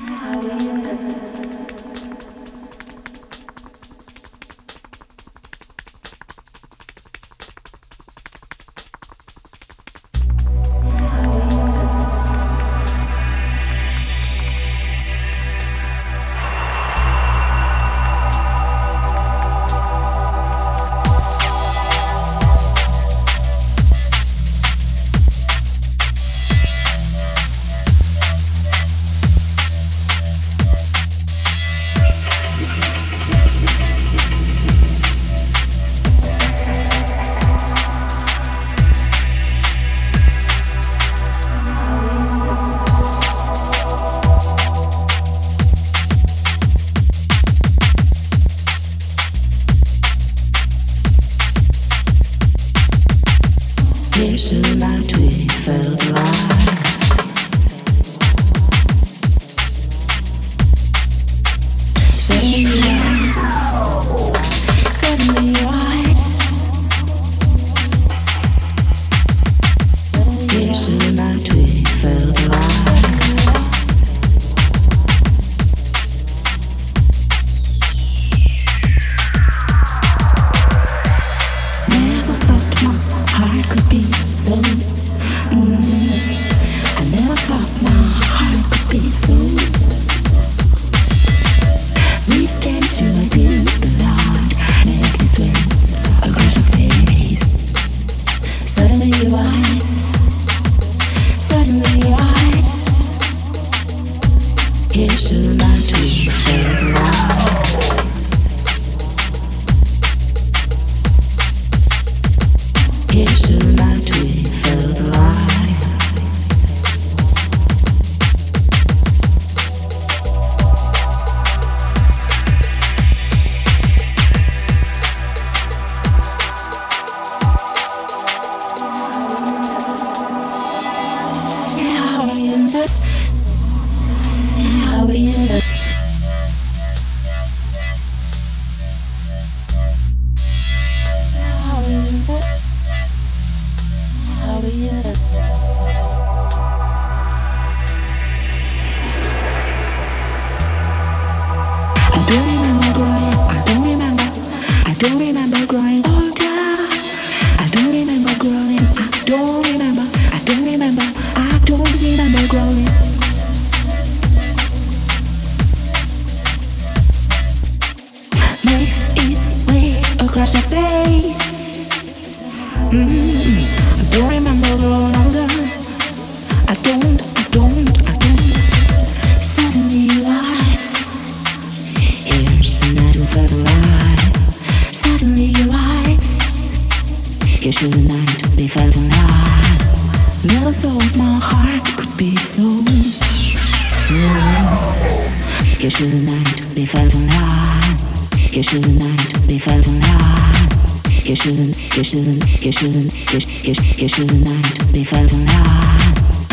啊。could be. so us. How we do this. How we do this. How we do this. I do remember growing, I do remember, I do remember growing. crush your face. Mm-hmm. I don't remember the longer. I don't, I don't, I don't. Suddenly you alive. Here's the night without a lie. Suddenly alive. You should not be a lie. Never thought my heart could be so. so. You should not be a lie you shouldn't be floating high. You shouldn't, you shouldn't, you shouldn't, you, you, you shouldn't be floating high.